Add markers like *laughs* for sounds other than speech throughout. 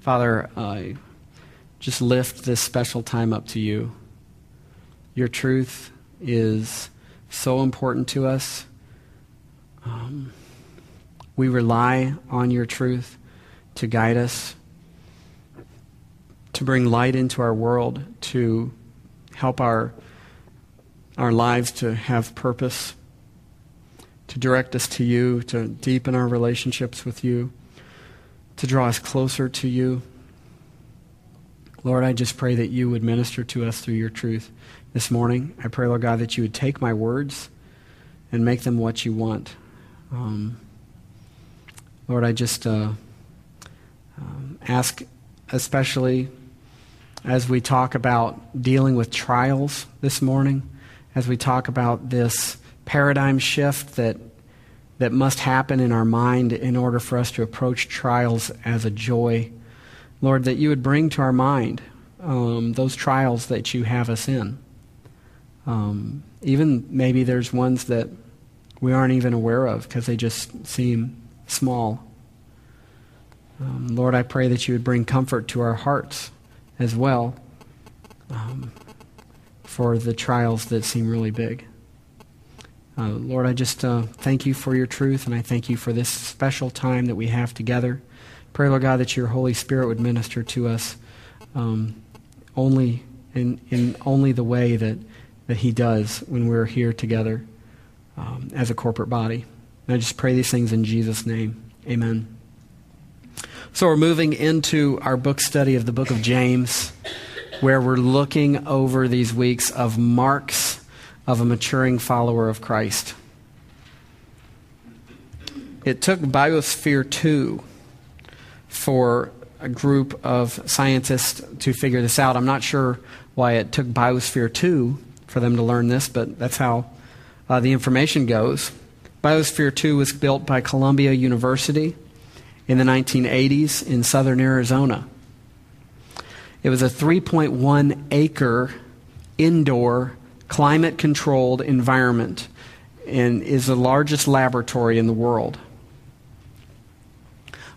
Father, I just lift this special time up to you. Your truth is so important to us. Um, we rely on your truth to guide us, to bring light into our world, to help our, our lives to have purpose, to direct us to you, to deepen our relationships with you, to draw us closer to you. Lord, I just pray that you would minister to us through your truth this morning. I pray, Lord God, that you would take my words and make them what you want. Um, Lord, I just uh, um, ask, especially as we talk about dealing with trials this morning, as we talk about this paradigm shift that that must happen in our mind in order for us to approach trials as a joy. Lord, that you would bring to our mind um, those trials that you have us in. Um, even maybe there's ones that we aren't even aware of because they just seem small. Um, Lord, I pray that you would bring comfort to our hearts as well um, for the trials that seem really big. Uh, Lord, I just uh, thank you for your truth, and I thank you for this special time that we have together. Pray, Lord God, that your Holy Spirit would minister to us um, only in, in only the way that, that He does when we're here together um, as a corporate body. And I just pray these things in Jesus' name. Amen. So we're moving into our book study of the book of James, where we're looking over these weeks of marks of a maturing follower of Christ. It took Biosphere 2 for a group of scientists to figure this out. I'm not sure why it took Biosphere 2 for them to learn this, but that's how uh, the information goes. Biosphere 2 was built by Columbia University in the 1980s in southern Arizona. It was a 3.1 acre indoor climate controlled environment and is the largest laboratory in the world.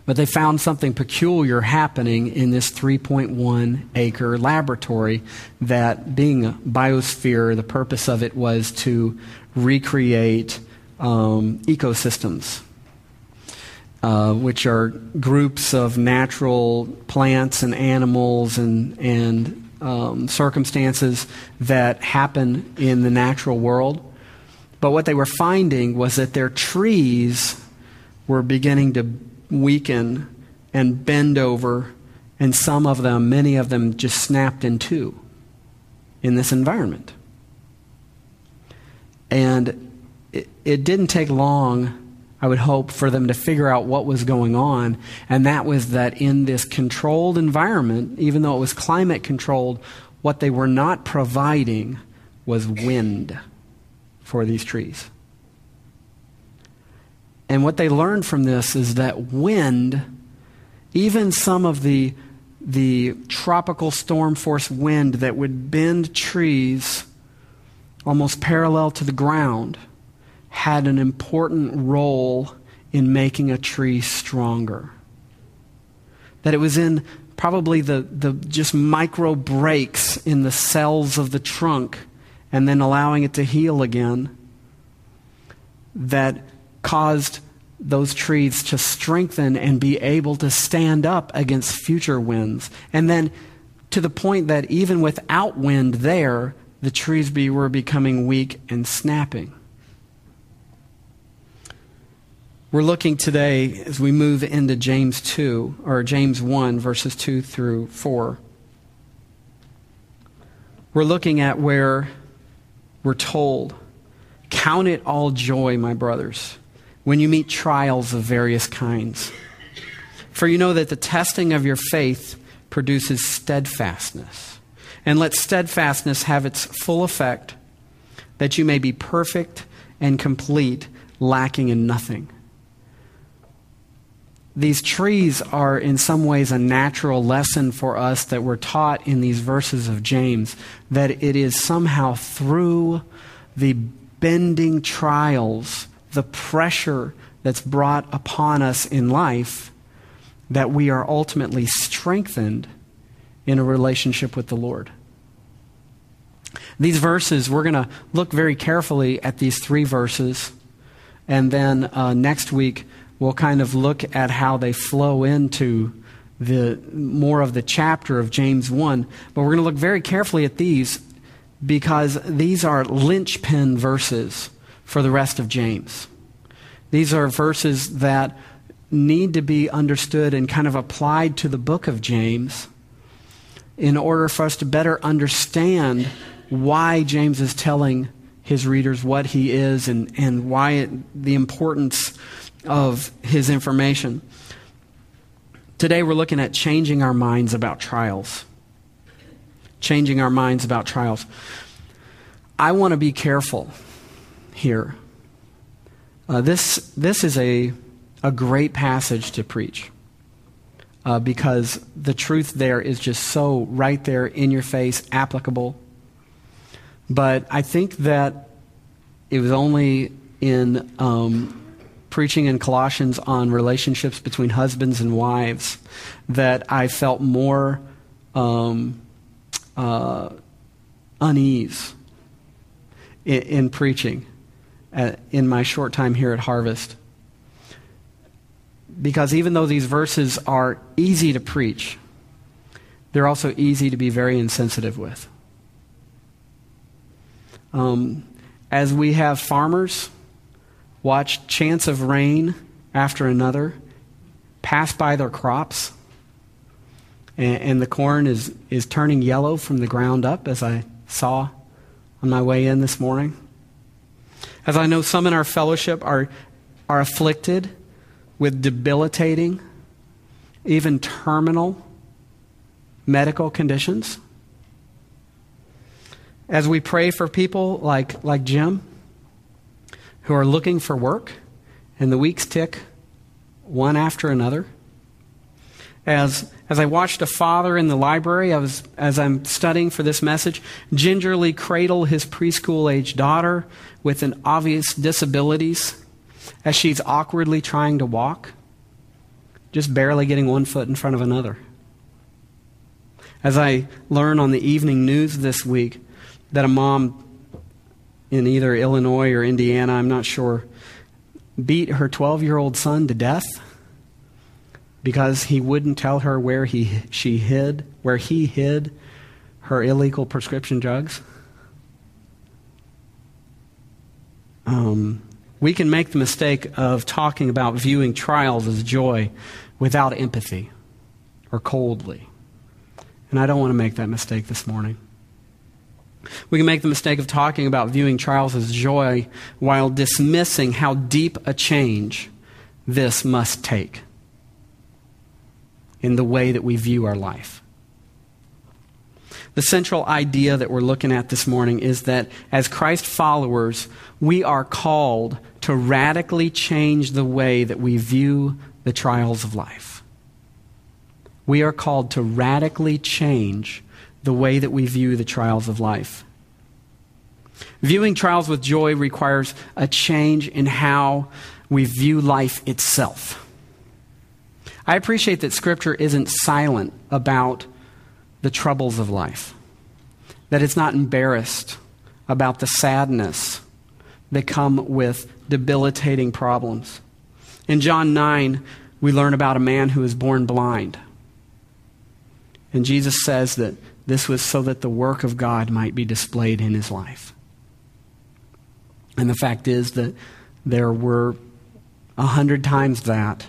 But they found something peculiar happening in this 3.1 acre laboratory that, being a biosphere, the purpose of it was to recreate um, ecosystems, uh, which are groups of natural plants and animals and, and um, circumstances that happen in the natural world. But what they were finding was that their trees were beginning to weaken and bend over, and some of them, many of them, just snapped in two in this environment. And it, it didn't take long, I would hope, for them to figure out what was going on. And that was that in this controlled environment, even though it was climate controlled, what they were not providing was wind for these trees. And what they learned from this is that wind, even some of the, the tropical storm force wind that would bend trees almost parallel to the ground, had an important role in making a tree stronger. That it was in probably the, the just micro breaks in the cells of the trunk and then allowing it to heal again that caused those trees to strengthen and be able to stand up against future winds. And then to the point that even without wind there, the trees be, were becoming weak and snapping. We're looking today as we move into James 2, or James 1, verses 2 through 4. We're looking at where we're told Count it all joy, my brothers, when you meet trials of various kinds. For you know that the testing of your faith produces steadfastness. And let steadfastness have its full effect, that you may be perfect and complete, lacking in nothing. These trees are, in some ways, a natural lesson for us that we're taught in these verses of James that it is somehow through the bending trials, the pressure that's brought upon us in life, that we are ultimately strengthened in a relationship with the Lord. These verses, we're going to look very carefully at these three verses, and then uh, next week we'll kind of look at how they flow into the more of the chapter of James 1. But we're going to look very carefully at these because these are linchpin verses for the rest of James. These are verses that need to be understood and kind of applied to the book of James in order for us to better understand why James is telling his readers what he is and, and why it, the importance of his information. Today we're looking at changing our minds about trials. Changing our minds about trials. I want to be careful here. Uh, this, this is a, a great passage to preach uh, because the truth there is just so right there in your face, applicable. But I think that it was only in um, preaching in Colossians on relationships between husbands and wives that I felt more um, uh, unease in, in preaching at, uh, in my short time here at Harvest. Because even though these verses are easy to preach, they're also easy to be very insensitive with. Um, as we have farmers watch chance of rain after another pass by their crops, and, and the corn is, is turning yellow from the ground up, as I saw on my way in this morning. As I know some in our fellowship are, are afflicted with debilitating, even terminal medical conditions. As we pray for people like, like Jim, who are looking for work, and the weeks tick one after another. As, as I watched a father in the library, I was, as I'm studying for this message, gingerly cradle his preschool age daughter with an obvious disabilities as she's awkwardly trying to walk, just barely getting one foot in front of another. As I learn on the evening news this week that a mom in either Illinois or Indiana, I'm not sure, beat her 12 year old son to death because he wouldn't tell her where he, she hid, where he hid her illegal prescription drugs. Um, we can make the mistake of talking about viewing trials as joy without empathy or coldly. And I don't want to make that mistake this morning. We can make the mistake of talking about viewing trials as joy while dismissing how deep a change this must take in the way that we view our life. The central idea that we're looking at this morning is that as Christ followers, we are called to radically change the way that we view the trials of life. We are called to radically change the way that we view the trials of life. Viewing trials with joy requires a change in how we view life itself. I appreciate that Scripture isn't silent about the troubles of life, that it's not embarrassed about the sadness that come with debilitating problems. In John 9, we learn about a man who is born blind. And Jesus says that this was so that the work of God might be displayed in his life. And the fact is that there were a hundred times that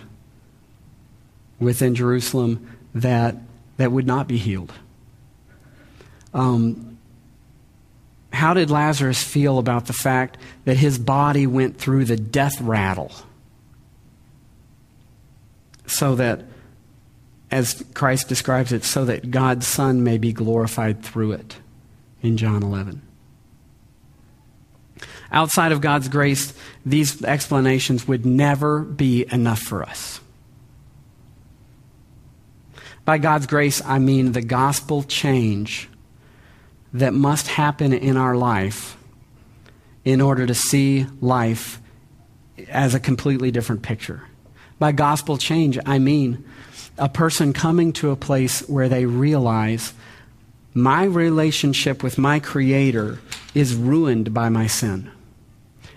within Jerusalem that, that would not be healed. Um, how did Lazarus feel about the fact that his body went through the death rattle? So that as Christ describes it, so that God's Son may be glorified through it in John 11. Outside of God's grace, these explanations would never be enough for us. By God's grace, I mean the gospel change that must happen in our life in order to see life as a completely different picture. By gospel change, I mean a person coming to a place where they realize my relationship with my Creator is ruined by my sin.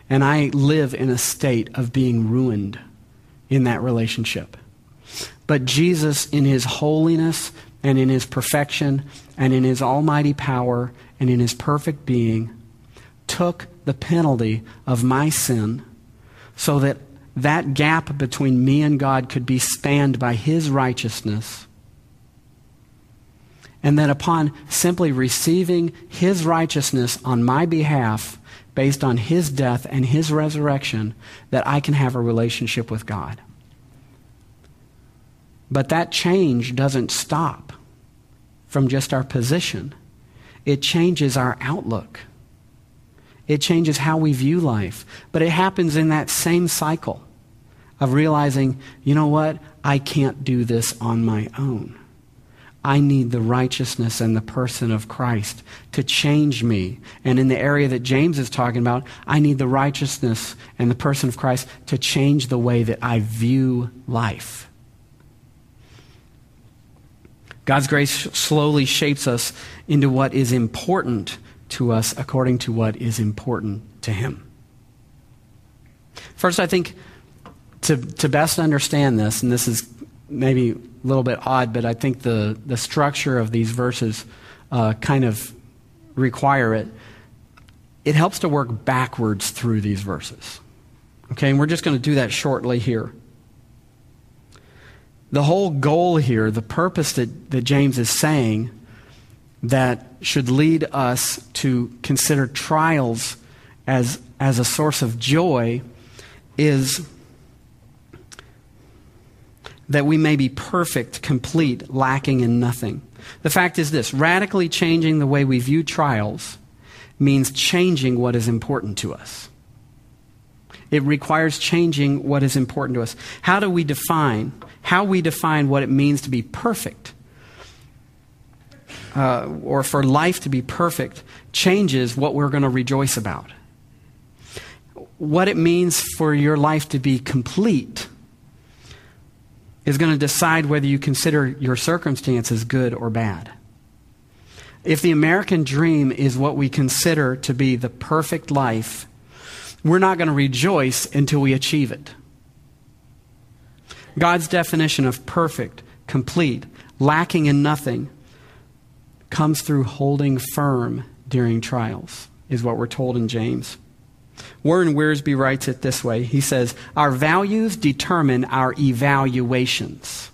And I live in a state of being ruined in that relationship. But Jesus, in his holiness and in his perfection and in his almighty power and in his perfect being, took the penalty of my sin so that that gap between me and God could be spanned by his righteousness. And that upon simply receiving his righteousness on my behalf, based on his death and his resurrection, that I can have a relationship with God. But that change doesn't stop from just our position, it changes our outlook. It changes how we view life. But it happens in that same cycle of realizing, you know what? I can't do this on my own. I need the righteousness and the person of Christ to change me. And in the area that James is talking about, I need the righteousness and the person of Christ to change the way that I view life. God's grace slowly shapes us into what is important to us according to what is important to Him. First, I think to, to best understand this, and this is maybe a little bit odd, but I think the, the structure of these verses uh, kind of require it. It helps to work backwards through these verses. Okay, and we're just going to do that shortly here. The whole goal here, the purpose that, that James is saying that should lead us to consider trials as, as a source of joy is that we may be perfect, complete, lacking in nothing. The fact is this radically changing the way we view trials means changing what is important to us. It requires changing what is important to us. How do we define how we define what it means to be perfect, uh, or for life to be perfect, changes what we're going to rejoice about. What it means for your life to be complete is going to decide whether you consider your circumstances good or bad. If the American dream is what we consider to be the perfect life, we're not going to rejoice until we achieve it. God's definition of perfect, complete, lacking in nothing, comes through holding firm during trials, is what we're told in James. Warren Wiersbe writes it this way He says, Our values determine our evaluations.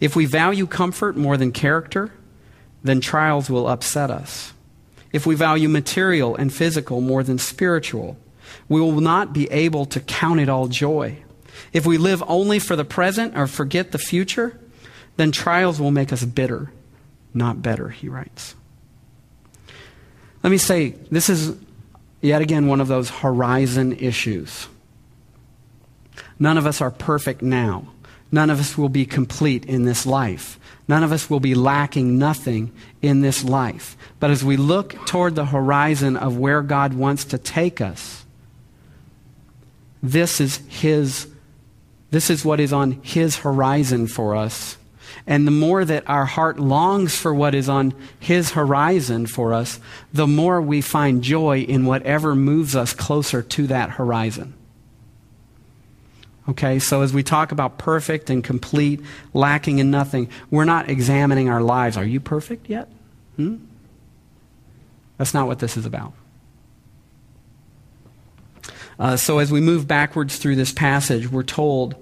If we value comfort more than character, then trials will upset us. If we value material and physical more than spiritual, we will not be able to count it all joy. If we live only for the present or forget the future, then trials will make us bitter, not better, he writes. Let me say, this is yet again one of those horizon issues. None of us are perfect now. None of us will be complete in this life. None of us will be lacking nothing in this life. But as we look toward the horizon of where God wants to take us, this is His this is what is on His horizon for us. And the more that our heart longs for what is on His horizon for us, the more we find joy in whatever moves us closer to that horizon. Okay, so as we talk about perfect and complete, lacking in nothing, we're not examining our lives. Are you perfect yet? Hmm? That's not what this is about. Uh, so, as we move backwards through this passage, we're told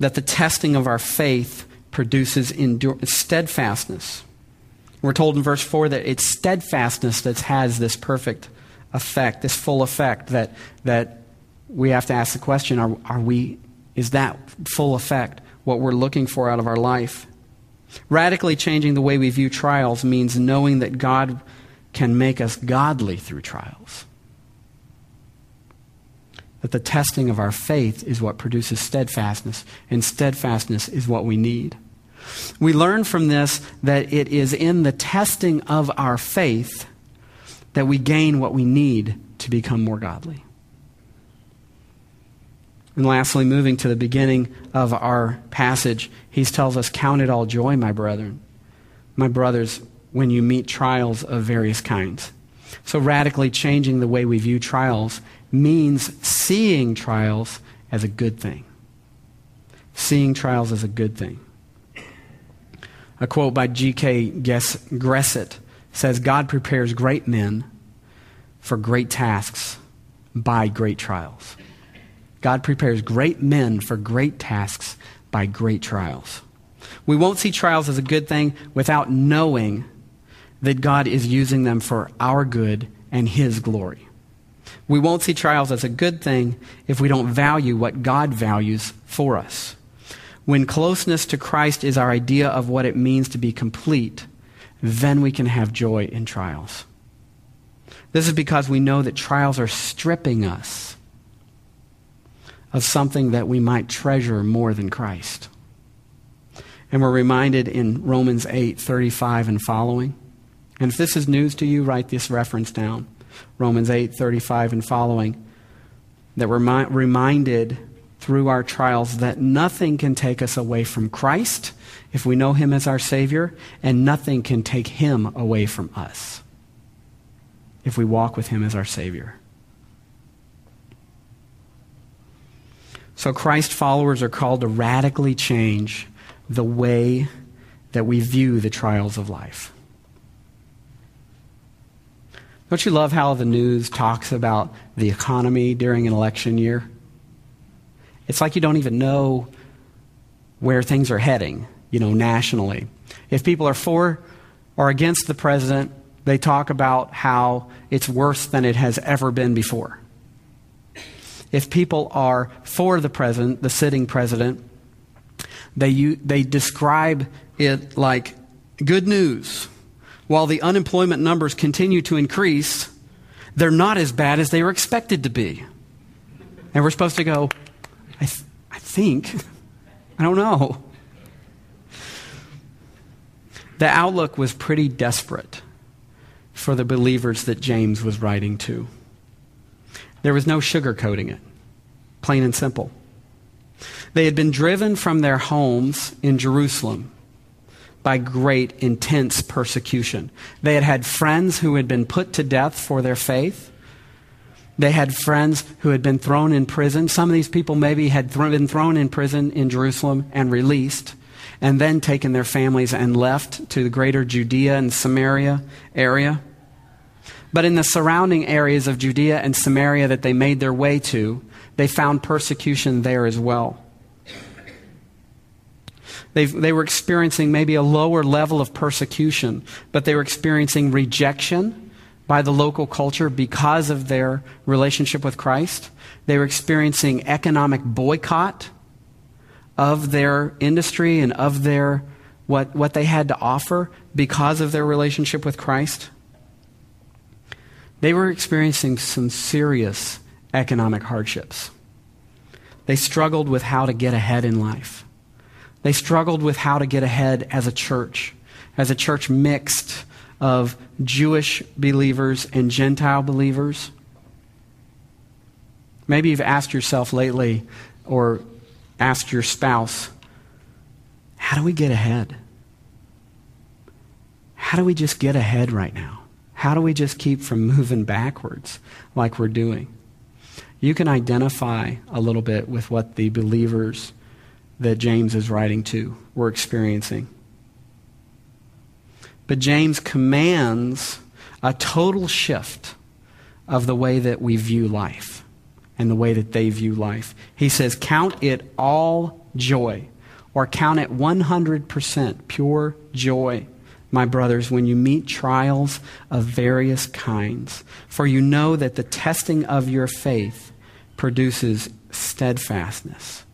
that the testing of our faith produces endur- steadfastness. We're told in verse 4 that it's steadfastness that has this perfect effect, this full effect, that, that we have to ask the question are, are we, is that full effect what we're looking for out of our life? Radically changing the way we view trials means knowing that God can make us godly through trials that the testing of our faith is what produces steadfastness, and steadfastness is what we need. We learn from this that it is in the testing of our faith that we gain what we need to become more godly. And lastly, moving to the beginning of our passage, he tells us, Count it all joy, my brethren. My brothers, when you meet trials of various kinds. So, radically changing the way we view trials means seeing trials as a good thing. Seeing trials as a good thing. A quote by G.K. Gressett says God prepares great men for great tasks by great trials. God prepares great men for great tasks by great trials. We won't see trials as a good thing without knowing that God is using them for our good and His glory. We won't see trials as a good thing if we don't value what God values for us. When closeness to Christ is our idea of what it means to be complete, then we can have joy in trials. This is because we know that trials are stripping us of something that we might treasure more than Christ. And we're reminded in Romans 8 35 and following. And if this is news to you, write this reference down Romans 8 35 and following. That we're mi- reminded through our trials that nothing can take us away from Christ if we know Him as our Savior, and nothing can take Him away from us if we walk with Him as our Savior. So, Christ followers are called to radically change the way that we view the trials of life. Don't you love how the news talks about the economy during an election year? It's like you don't even know where things are heading, you know, nationally. If people are for or against the president, they talk about how it's worse than it has ever been before. If people are for the president, the sitting president, they, they describe it like good news. While the unemployment numbers continue to increase, they're not as bad as they were expected to be. And we're supposed to go, I, th- I think, *laughs* I don't know. The outlook was pretty desperate for the believers that James was writing to. There was no sugarcoating it, plain and simple. They had been driven from their homes in Jerusalem by great, intense persecution. They had had friends who had been put to death for their faith. They had friends who had been thrown in prison. Some of these people maybe had th- been thrown in prison in Jerusalem and released, and then taken their families and left to the greater Judea and Samaria area. But in the surrounding areas of Judea and Samaria that they made their way to, they found persecution there as well. They they were experiencing maybe a lower level of persecution, but they were experiencing rejection by the local culture because of their relationship with Christ. They were experiencing economic boycott of their industry and of their what, what they had to offer because of their relationship with Christ. They were experiencing some serious economic hardships. They struggled with how to get ahead in life. They struggled with how to get ahead as a church, as a church mixed of Jewish believers and Gentile believers. Maybe you've asked yourself lately or asked your spouse, how do we get ahead? How do we just get ahead right now? How do we just keep from moving backwards like we're doing? You can identify a little bit with what the believers that James is writing to were experiencing. But James commands a total shift of the way that we view life and the way that they view life. He says, Count it all joy, or count it 100% pure joy my brothers, when you meet trials of various kinds, for you know that the testing of your faith produces steadfastness.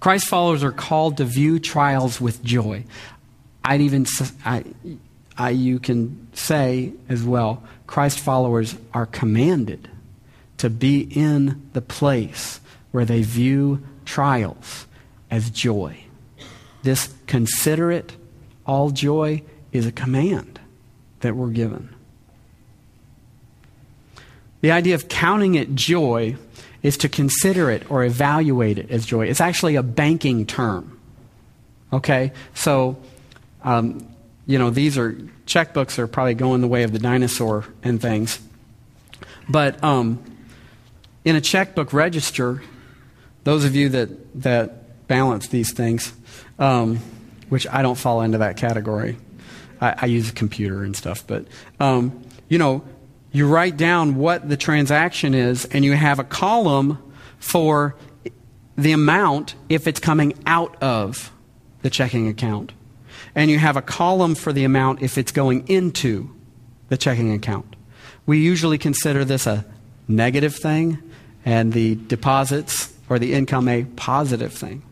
Christ followers are called to view trials with joy. I'd even, I, I, you can say as well, Christ followers are commanded to be in the place where they view trials as joy. This considerate, all joy is a command that we're given. The idea of counting it joy is to consider it or evaluate it as joy. It's actually a banking term. Okay? So, um, you know, these are checkbooks are probably going the way of the dinosaur and things. But um, in a checkbook register, those of you that, that balance these things, um, which I don't fall into that category, I, I use a computer and stuff, but, um, you know, you write down what the transaction is and you have a column for the amount if it's coming out of the checking account. And you have a column for the amount if it's going into the checking account. We usually consider this a negative thing and the deposits or the income a positive thing.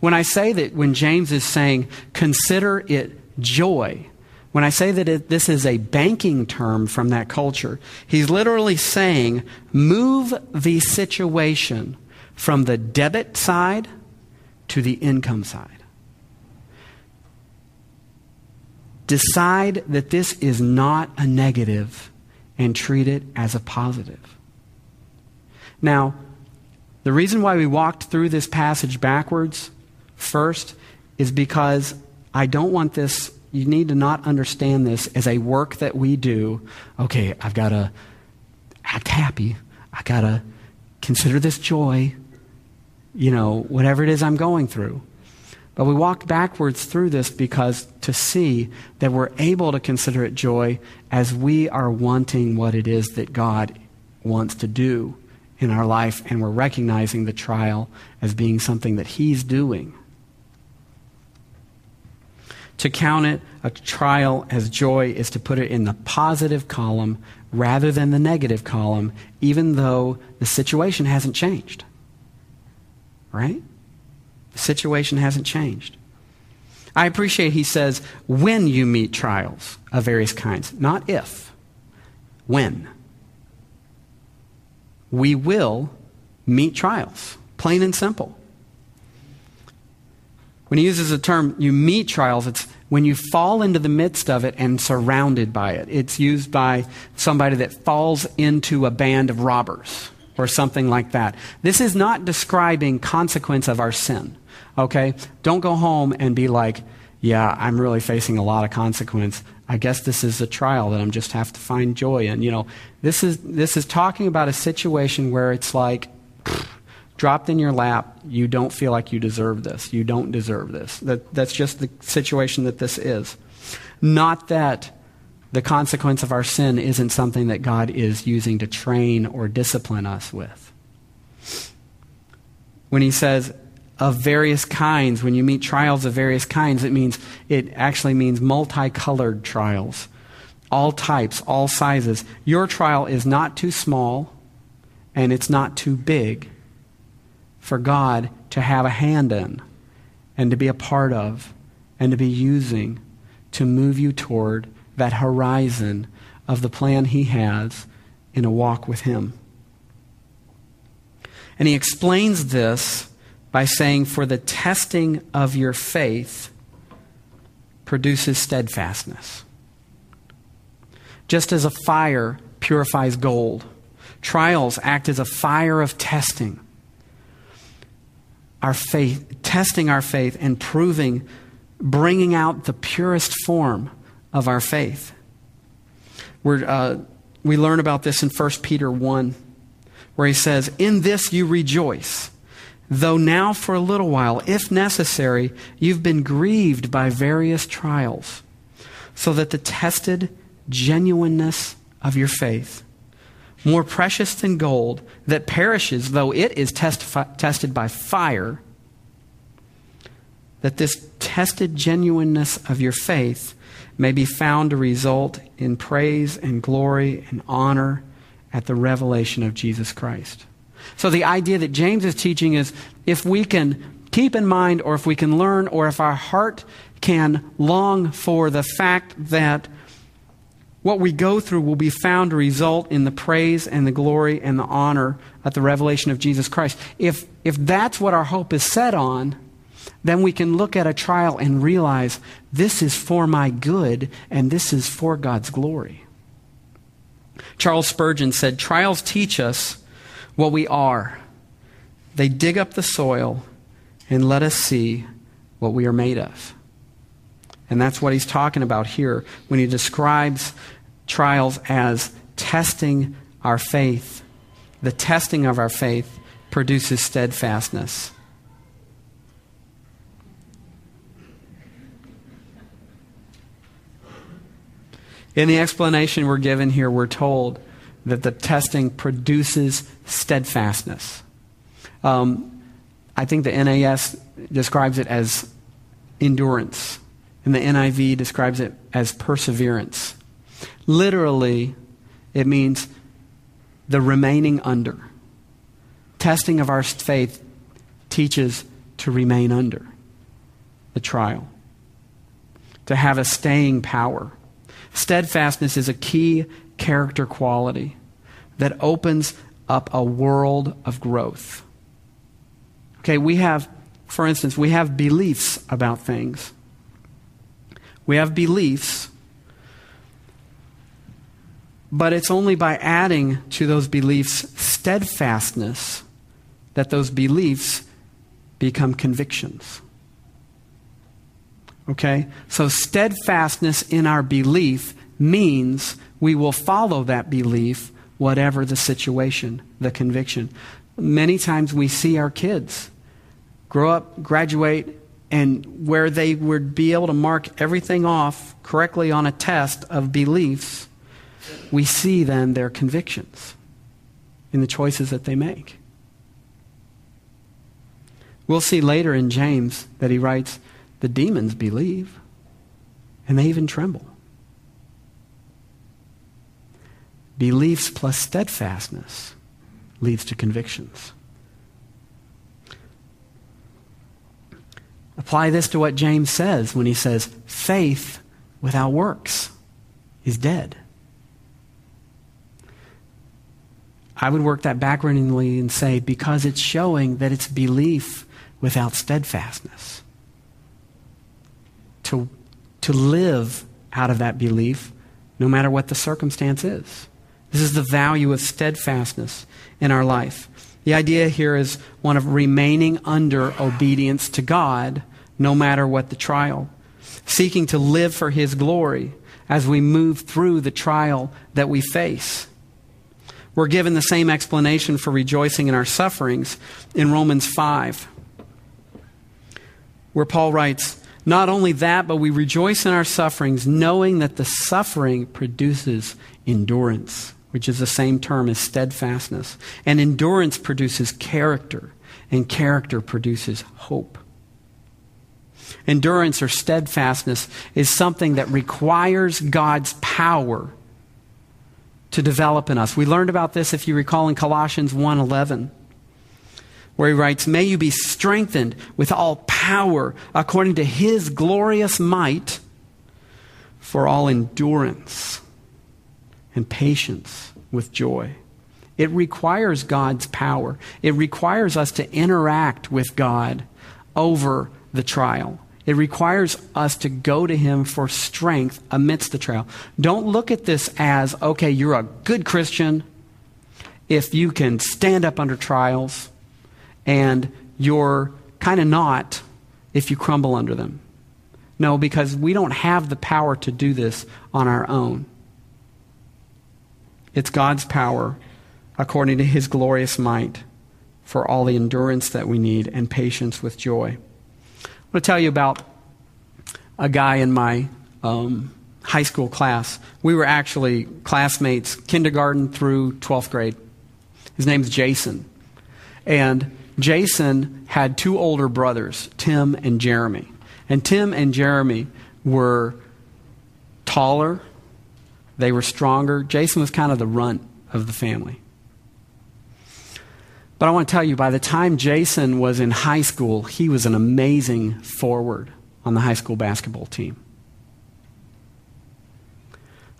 When I say that, when James is saying, consider it joy, when I say that it, this is a banking term from that culture, he's literally saying, move the situation from the debit side to the income side. Decide that this is not a negative and treat it as a positive. Now, the reason why we walked through this passage backwards first is because I don't want this, you need to not understand this as a work that we do. Okay, I've got to act happy. I got to consider this joy, you know, whatever it is I'm going through. But we walked backwards through this because to see that we're able to consider it joy as we are wanting what it is that God wants to do in our life and we're recognizing the trial as being something that He's doing. To count it a trial as joy is to put it in the positive column rather than the negative column, even though the situation hasn't changed. Right? The situation hasn't changed. I appreciate he says when you meet trials of various kinds, not if. When we will meet trials, plain and simple. When he uses the term you meet trials, it's when you fall into the midst of it and surrounded by it. It's used by somebody that falls into a band of robbers or something like that. This is not describing consequence of our sin. Okay? Don't go home and be like, yeah, I'm really facing a lot of consequence. I guess this is a trial that I'm just have to find joy in. You know, this is this is talking about a situation where it's like pff, dropped in your lap. You don't feel like you deserve this. You don't deserve this. That that's just the situation that this is. Not that the consequence of our sin isn't something that God is using to train or discipline us with. When he says, of various kinds. When you meet trials of various kinds, it means it actually means multicolored trials. All types, all sizes. Your trial is not too small and it's not too big for God to have a hand in and to be a part of and to be using to move you toward that horizon of the plan He has in a walk with Him. And He explains this by saying, For the testing of your faith produces steadfastness. Just as a fire purifies gold, trials act as a fire of testing. Our faith, testing our faith and proving, bringing out the purest form of our faith. We're, uh, we learn about this in 1 Peter 1, where he says, In this you rejoice though now for a little while, if necessary, you've been grieved by various trials, so that the tested genuineness of your faith, more precious than gold that perishes though it is tested by fire, that this tested genuineness of your faith may be found to result in praise and glory and honor at the revelation of Jesus Christ. So the idea that James is teaching is if we can keep in mind, or if we can learn, or if our heart can long for the fact that what we go through will be found to result in the praise and the glory and the honor at the revelation of Jesus Christ. If, if that's what our hope is set on, then we can look at a trial and realize this is for my good and this is for God's glory. Charles Spurgeon said, Trials teach us what we are. They dig up the soil and let us see what we are made of. And that's what he's talking about here when he describes trials as testing our faith. The testing of our faith produces steadfastness. In the explanation we're given here, we're told that the testing produces steadfastness. Um, I think the NAS describes it as endurance, and the NIV describes it as perseverance. Literally, it means the remaining under. Testing of our faith teaches to remain under the trial, to have a staying power. Steadfastness is a key character quality that opens up a world of growth. Okay, we have, for instance, we have beliefs about things. We have beliefs, but it's only by adding to those beliefs steadfastness that those beliefs become convictions. Okay? So, steadfastness in our belief means we will follow that belief, whatever the situation, the conviction. Many times we see our kids grow up, graduate, and where they would be able to mark everything off correctly on a test of beliefs, we see then their convictions in the choices that they make. We'll see later in James that he writes, the demons believe, and they even tremble. Beliefs plus steadfastness leads to convictions. Apply this to what James says when he says, faith without works is dead. I would work that backwardly and say, because it's showing that it's belief without steadfastness. To, to live out of that belief, no matter what the circumstance is. This is the value of steadfastness in our life. The idea here is one of remaining under obedience to God no matter what the trial, seeking to live for His glory as we move through the trial that we face. We're given the same explanation for rejoicing in our sufferings in Romans 5, where Paul writes, Not only that, but we rejoice in our sufferings, knowing that the suffering produces endurance which is the same term as steadfastness. And endurance produces character, and character produces hope. Endurance or steadfastness is something that requires God's power to develop in us. We learned about this if you recall in Colossians 1:11 where he writes, "May you be strengthened with all power according to his glorious might for all endurance and patience with joy. It requires God's power. It requires us to interact with God over the trial. It requires us to go to Him for strength amidst the trial. Don't look at this as, okay, you're a good Christian if you can stand up under trials, and you're kind of not if you crumble under them. No, because we don't have the power to do this on our own. It's God's power, according to his glorious might, for all the endurance that we need and patience with joy. I want to tell you about a guy in my um, high school class. We were actually classmates, kindergarten through 12th grade. His name's Jason. And Jason had two older brothers, Tim and Jeremy. And Tim and Jeremy were taller they were stronger. Jason was kind of the runt of the family. But I want to tell you, by the time Jason was in high school, he was an amazing forward on the high school basketball team.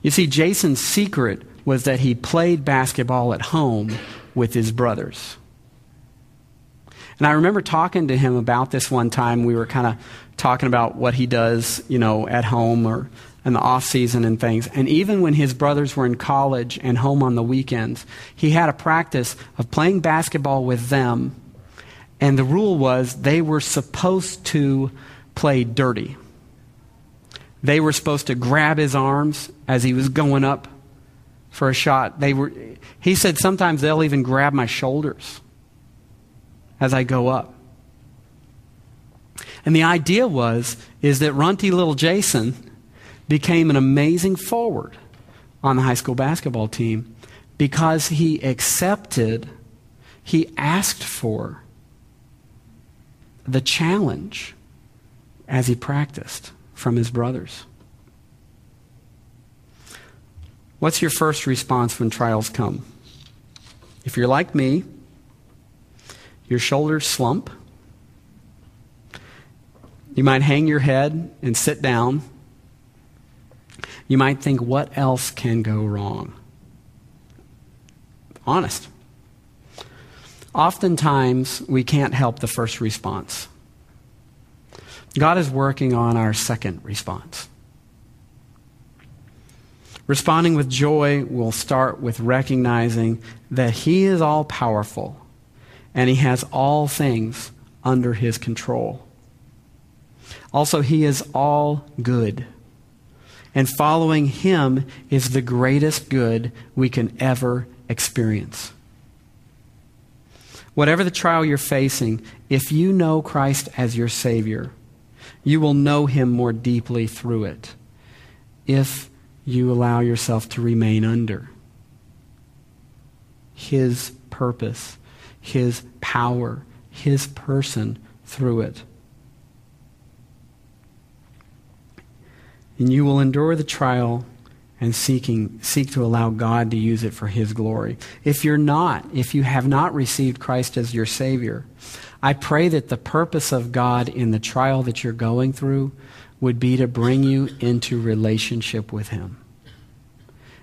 You see, Jason's secret was that he played basketball at home with his brothers. And I remember talking to him about this one time. We were kind of talking about what he does, you know, at home or in the off season and things. And even when his brothers were in college and home on the weekends, he had a practice of playing basketball with them. And the rule was they were supposed to play dirty. They were supposed to grab his arms as he was going up for a shot. They were, he said sometimes they'll even grab my shoulders as I go up. And the idea was is that runty little Jason became an amazing forward on the high school basketball team because he accepted, he asked for the challenge as he practiced from his brothers. What's your first response when trials come? If you're like me, your shoulders slump. You might hang your head and sit down. You might think, what else can go wrong? Honest. Oftentimes, we can't help the first response. God is working on our second response. Responding with joy will start with recognizing that He is all powerful and He has all things under His control. Also, He is all good. And following Him is the greatest good we can ever experience. Whatever the trial you're facing, if you know Christ as your Savior, you will know Him more deeply through it. If you allow yourself to remain under His purpose, His power, His person through it. And you will endure the trial and seeking, seek to allow God to use it for His glory. If you're not, if you have not received Christ as your Savior, I pray that the purpose of God in the trial that you're going through would be to bring you into relationship with Him.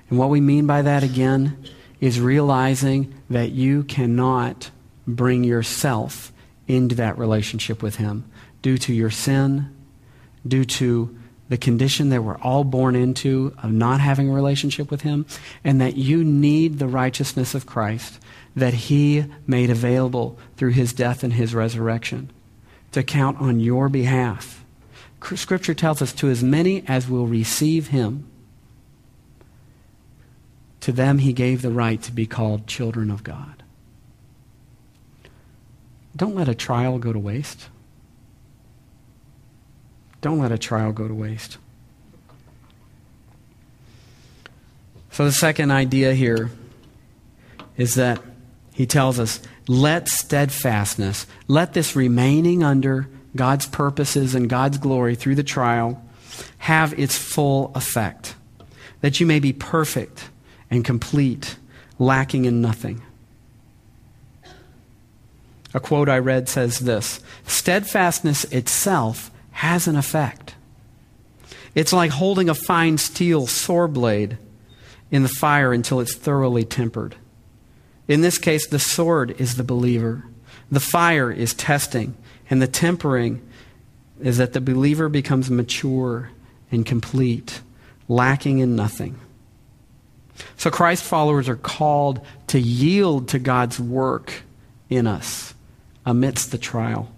And what we mean by that again is realizing that you cannot bring yourself into that relationship with Him due to your sin, due to the condition that we're all born into of not having a relationship with Him, and that you need the righteousness of Christ that He made available through His death and His resurrection to count on your behalf. Scripture tells us to as many as will receive Him, to them He gave the right to be called children of God. Don't let a trial go to waste. Don't let a trial go to waste. So, the second idea here is that he tells us, let steadfastness, let this remaining under God's purposes and God's glory through the trial have its full effect, that you may be perfect and complete, lacking in nothing. A quote I read says this Steadfastness itself has an effect. It's like holding a fine steel sword blade in the fire until it's thoroughly tempered. In this case, the sword is the believer, the fire is testing, and the tempering is that the believer becomes mature and complete, lacking in nothing. So, Christ followers are called to yield to God's work in us amidst the trial.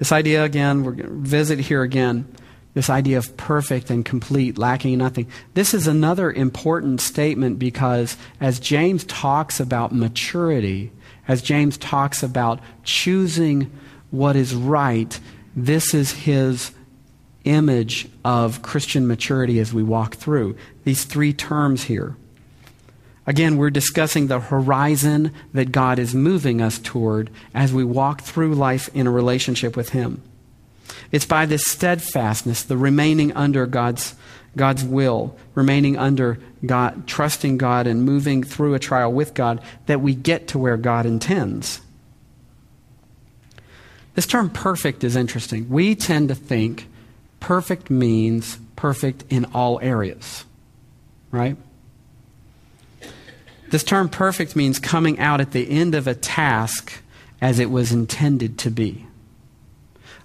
This idea, again, we're going to visit here again. This idea of perfect and complete, lacking nothing. This is another important statement because as James talks about maturity, as James talks about choosing what is right, this is his image of Christian maturity as we walk through. These three terms here. Again, we're discussing the horizon that God is moving us toward as we walk through life in a relationship with Him. It's by this steadfastness, the remaining under God's, God's will, remaining under God, trusting God and moving through a trial with God, that we get to where God intends. This term perfect is interesting. We tend to think perfect means perfect in all areas, right? This term perfect means coming out at the end of a task as it was intended to be.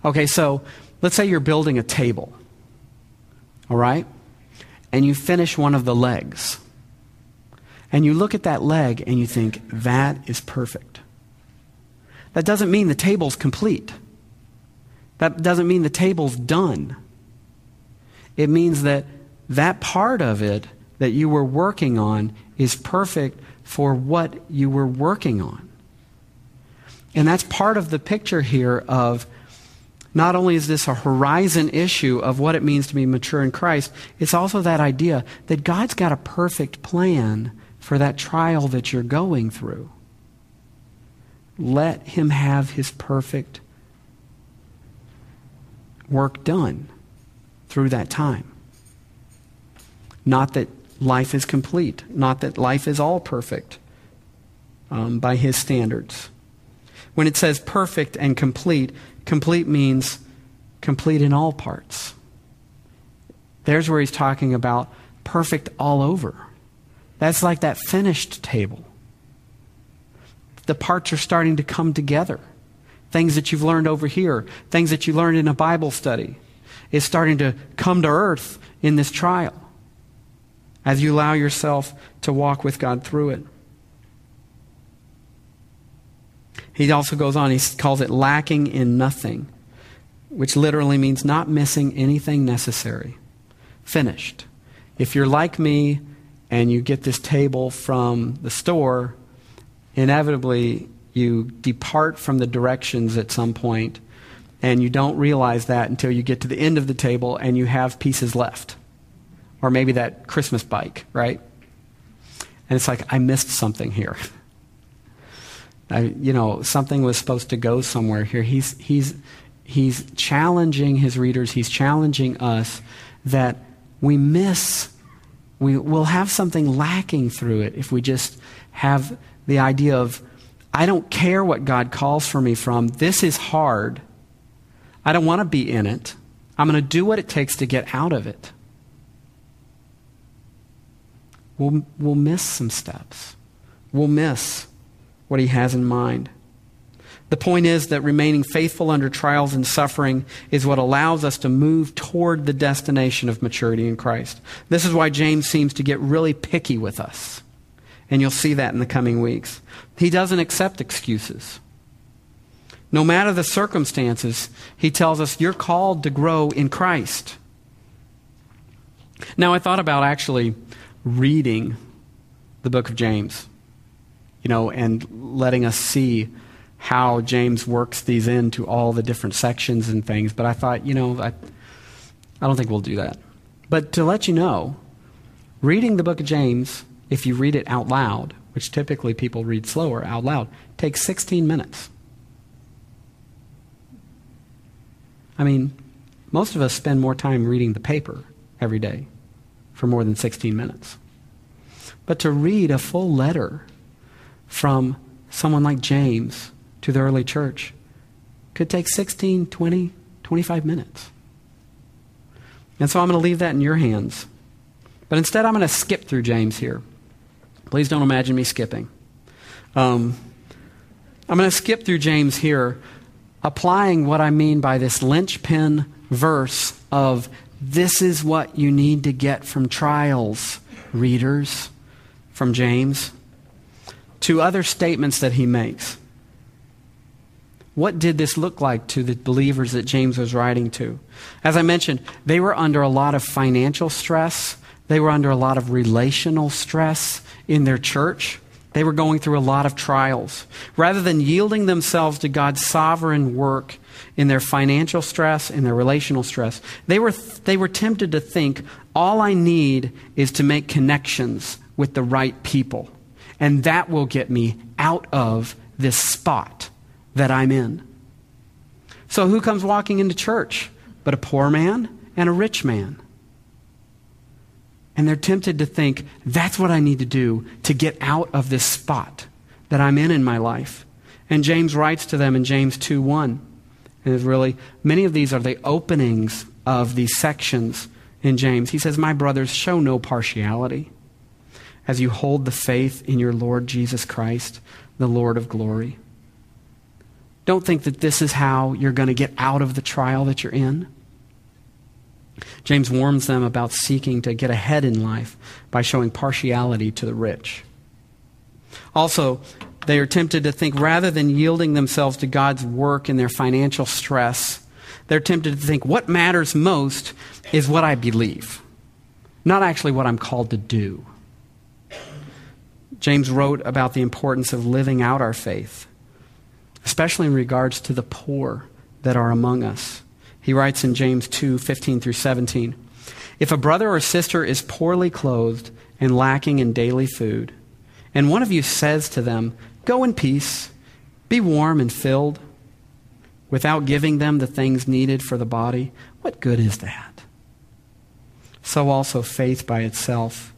Okay, so let's say you're building a table. all right? And you finish one of the legs. And you look at that leg and you think, that is perfect. That doesn't mean the table's complete. That doesn't mean the table's done. It means that that part of it that you were working on is perfect for what you were working on. And that's part of the picture here of not only is this a horizon issue of what it means to be mature in Christ, it's also that idea that God's got a perfect plan for that trial that you're going through. Let Him have His perfect work done through that time. Not that life is complete, not that life is all perfect um, by His standards. When it says perfect and complete, complete means complete in all parts. There's where he's talking about perfect all over. That's like that finished table. The parts are starting to come together. Things that you've learned over here, things that you learned in a Bible study, is starting to come to earth in this trial as you allow yourself to walk with God through it. He also goes on, he calls it lacking in nothing, which literally means not missing anything necessary. Finished. If you're like me and you get this table from the store, inevitably you depart from the directions at some point and you don't realize that until you get to the end of the table and you have pieces left. Or maybe that Christmas bike, right? And it's like, I missed something here. I, you know, something was supposed to go somewhere here. He's, he's, he's challenging his readers, he's challenging us that we miss, we will have something lacking through it if we just have the idea of, I don't care what God calls for me from. This is hard. I don't want to be in it. I'm going to do what it takes to get out of it. We'll, we'll miss some steps. We'll miss what he has in mind. The point is that remaining faithful under trials and suffering is what allows us to move toward the destination of maturity in Christ. This is why James seems to get really picky with us. And you'll see that in the coming weeks. He doesn't accept excuses. No matter the circumstances, he tells us you're called to grow in Christ. Now, I thought about actually reading the book of James you know, and letting us see how James works these into all the different sections and things. But I thought, you know, I, I don't think we'll do that. But to let you know, reading the book of James, if you read it out loud, which typically people read slower out loud, takes 16 minutes. I mean, most of us spend more time reading the paper every day for more than 16 minutes. But to read a full letter from someone like James to the early church could take 16, 20, 25 minutes. And so I'm going to leave that in your hands. But instead, I'm going to skip through James here. Please don't imagine me skipping. Um, I'm going to skip through James here, applying what I mean by this linchpin verse of this is what you need to get from trials, readers, from James to other statements that he makes. What did this look like to the believers that James was writing to? As I mentioned, they were under a lot of financial stress. They were under a lot of relational stress in their church. They were going through a lot of trials. Rather than yielding themselves to God's sovereign work in their financial stress, in their relational stress, they were, they were tempted to think, all I need is to make connections with the right people and that will get me out of this spot that I'm in. So, who comes walking into church but a poor man and a rich man? And they're tempted to think, that's what I need to do to get out of this spot that I'm in in my life. And James writes to them in James 2 1. And really, many of these are the openings of these sections in James. He says, My brothers, show no partiality as you hold the faith in your Lord Jesus Christ, the Lord of glory. Don't think that this is how you're going to get out of the trial that you're in. James warns them about seeking to get ahead in life by showing partiality to the rich. Also, they are tempted to think rather than yielding themselves to God's work in their financial stress, they're tempted to think what matters most is what I believe, not actually what I'm called to do. James wrote about the importance of living out our faith, especially in regards to the poor that are among us. He writes in James 2 15 through 17 If a brother or sister is poorly clothed and lacking in daily food, and one of you says to them, Go in peace, be warm and filled, without giving them the things needed for the body, what good is that? So also faith by itself,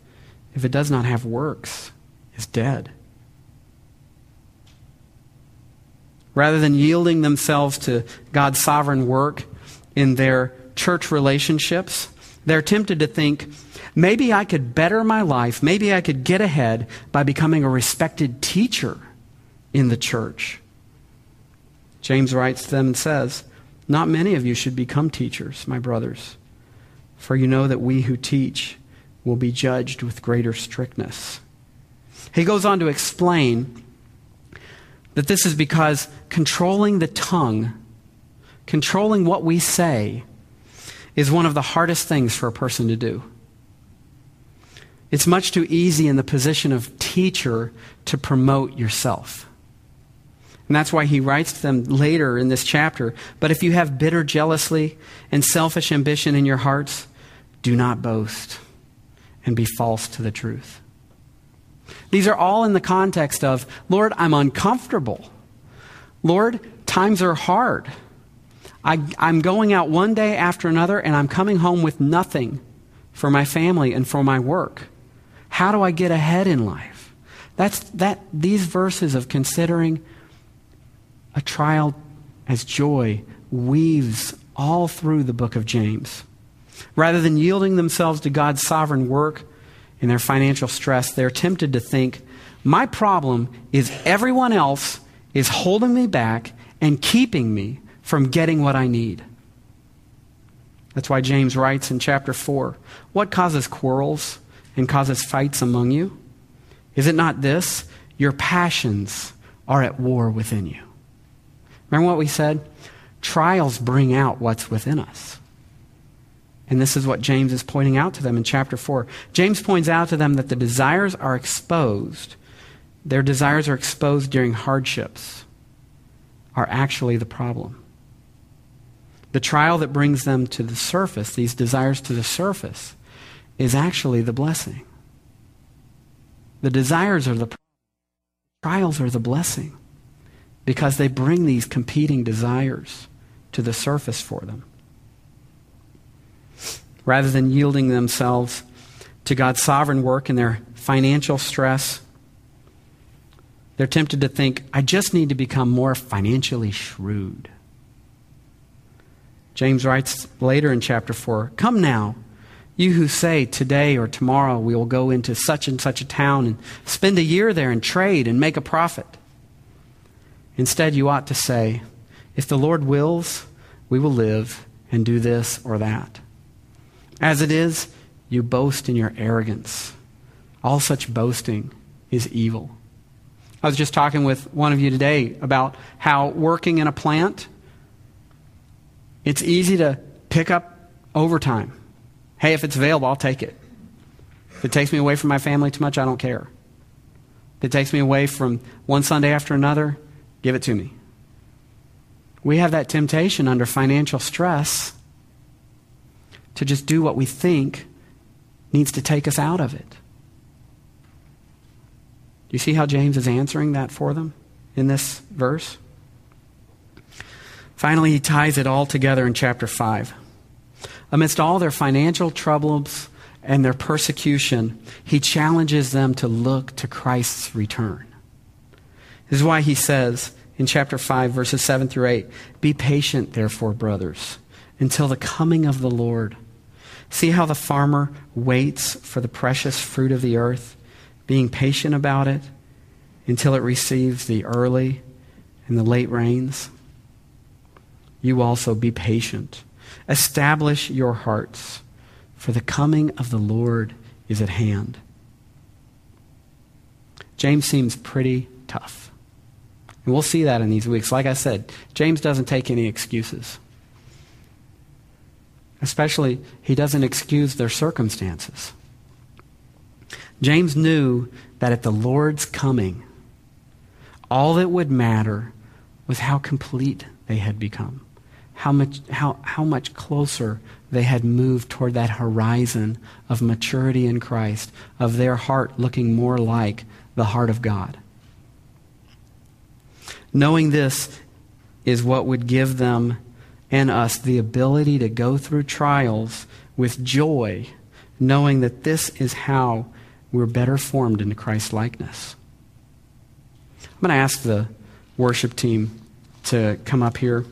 if it does not have works, is dead. Rather than yielding themselves to God's sovereign work in their church relationships, they're tempted to think, maybe I could better my life, maybe I could get ahead by becoming a respected teacher in the church. James writes to them and says, Not many of you should become teachers, my brothers, for you know that we who teach will be judged with greater strictness. He goes on to explain that this is because controlling the tongue, controlling what we say, is one of the hardest things for a person to do. It's much too easy in the position of teacher to promote yourself. And that's why he writes to them later in this chapter. But if you have bitter jealousy and selfish ambition in your hearts, do not boast and be false to the truth. These are all in the context of, Lord, I'm uncomfortable. Lord, times are hard. I, am going out one day after another and I'm coming home with nothing for my family and for my work. How do I get ahead in life? That's that these verses of considering a trial as joy weaves all through the book of James. Rather than yielding themselves to God's sovereign work in their financial stress, they're tempted to think, my problem is everyone else is holding me back and keeping me from getting what I need. That's why James writes in chapter 4 What causes quarrels and causes fights among you? Is it not this? Your passions are at war within you. Remember what we said? Trials bring out what's within us. And this is what James is pointing out to them in chapter 4. James points out to them that the desires are exposed. Their desires are exposed during hardships, are actually the problem. The trial that brings them to the surface, these desires to the surface, is actually the blessing. The desires are the trials are the blessing because they bring these competing desires to the surface for them. Rather than yielding themselves to God's sovereign work in their financial stress, they're tempted to think, I just need to become more financially shrewd. James writes later in chapter 4 Come now, you who say, Today or tomorrow we will go into such and such a town and spend a year there and trade and make a profit. Instead, you ought to say, If the Lord wills, we will live and do this or that. As it is, you boast in your arrogance. All such boasting is evil. I was just talking with one of you today about how working in a plant, it's easy to pick up overtime. Hey, if it's available, I'll take it. If it takes me away from my family too much, I don't care. If it takes me away from one Sunday after another, Give it to me. We have that temptation under financial stress to just do what we think needs to take us out of it. Do you see how James is answering that for them in this verse? Finally, he ties it all together in chapter 5. Amidst all their financial troubles and their persecution, he challenges them to look to Christ's return. This is why he says in chapter 5, verses 7 through 8 Be patient, therefore, brothers, until the coming of the Lord. See how the farmer waits for the precious fruit of the earth, being patient about it until it receives the early and the late rains. You also be patient. Establish your hearts, for the coming of the Lord is at hand. James seems pretty tough. And we'll see that in these weeks. Like I said, James doesn't take any excuses. Especially, he doesn't excuse their circumstances. James knew that at the Lord's coming, all that would matter was how complete they had become, how much, how, how much closer they had moved toward that horizon of maturity in Christ, of their heart looking more like the heart of God. Knowing this is what would give them and us the ability to go through trials with joy, knowing that this is how we're better formed into Christ likeness. I'm going to ask the worship team to come up here.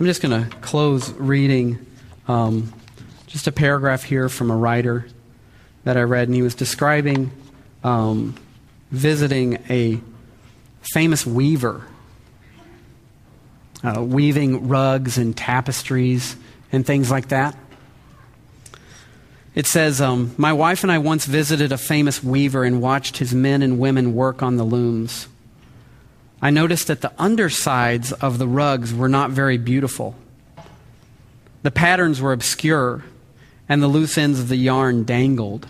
I'm just going to close reading um, just a paragraph here from a writer that I read, and he was describing um, visiting a famous weaver, uh, weaving rugs and tapestries and things like that. It says, um, My wife and I once visited a famous weaver and watched his men and women work on the looms. I noticed that the undersides of the rugs were not very beautiful. The patterns were obscure, and the loose ends of the yarn dangled.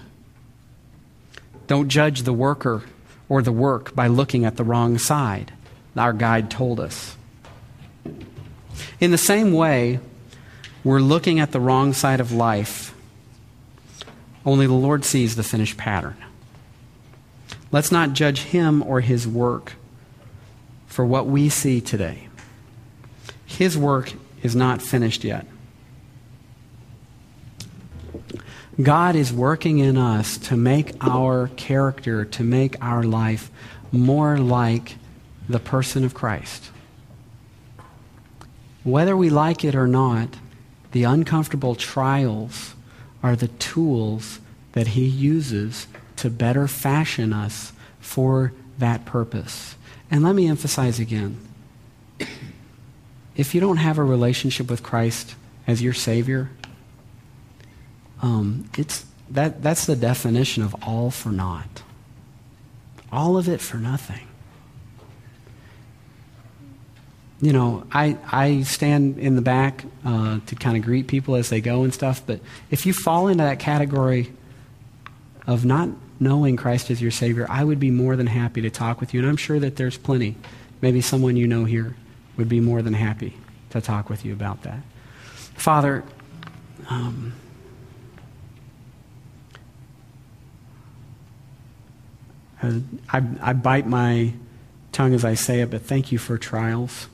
Don't judge the worker or the work by looking at the wrong side, our guide told us. In the same way, we're looking at the wrong side of life only the Lord sees the finished pattern. Let's not judge him or his work for what we see today. His work is not finished yet. God is working in us to make our character, to make our life more like the person of Christ. Whether we like it or not, the uncomfortable trials are the tools that He uses to better fashion us for that purpose. And let me emphasize again if you don't have a relationship with Christ as your Savior, um, it's, that, that's the definition of all for naught. All of it for nothing. you know, I, I stand in the back uh, to kind of greet people as they go and stuff, but if you fall into that category of not knowing Christ as your Savior, I would be more than happy to talk with you. And I'm sure that there's plenty. Maybe someone you know here would be more than happy to talk with you about that. Father, um, I, I bite my tongue as I say it, but thank you for trials.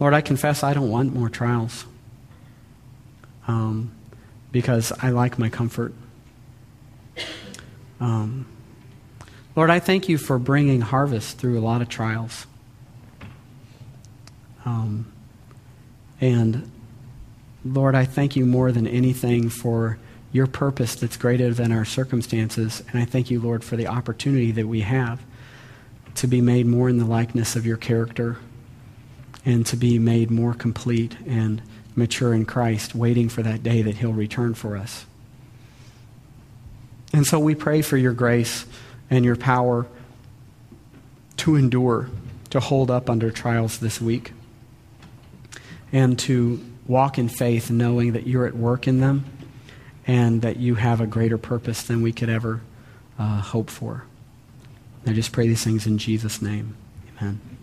Lord, I confess I don't want more trials um, because I like my comfort. Um, Lord, I thank you for bringing harvest through a lot of trials. Um, and Lord, I thank you more than anything for your purpose that's greater than our circumstances. And I thank you, Lord, for the opportunity that we have to be made more in the likeness of your character and to be made more complete and mature in Christ, waiting for that day that He'll return for us. And so we pray for your grace and your power to endure, to hold up under trials this week, and to walk in faith knowing that you're at work in them and that you have a greater purpose than we could ever uh, hope for. I just pray these things in Jesus' name. Amen.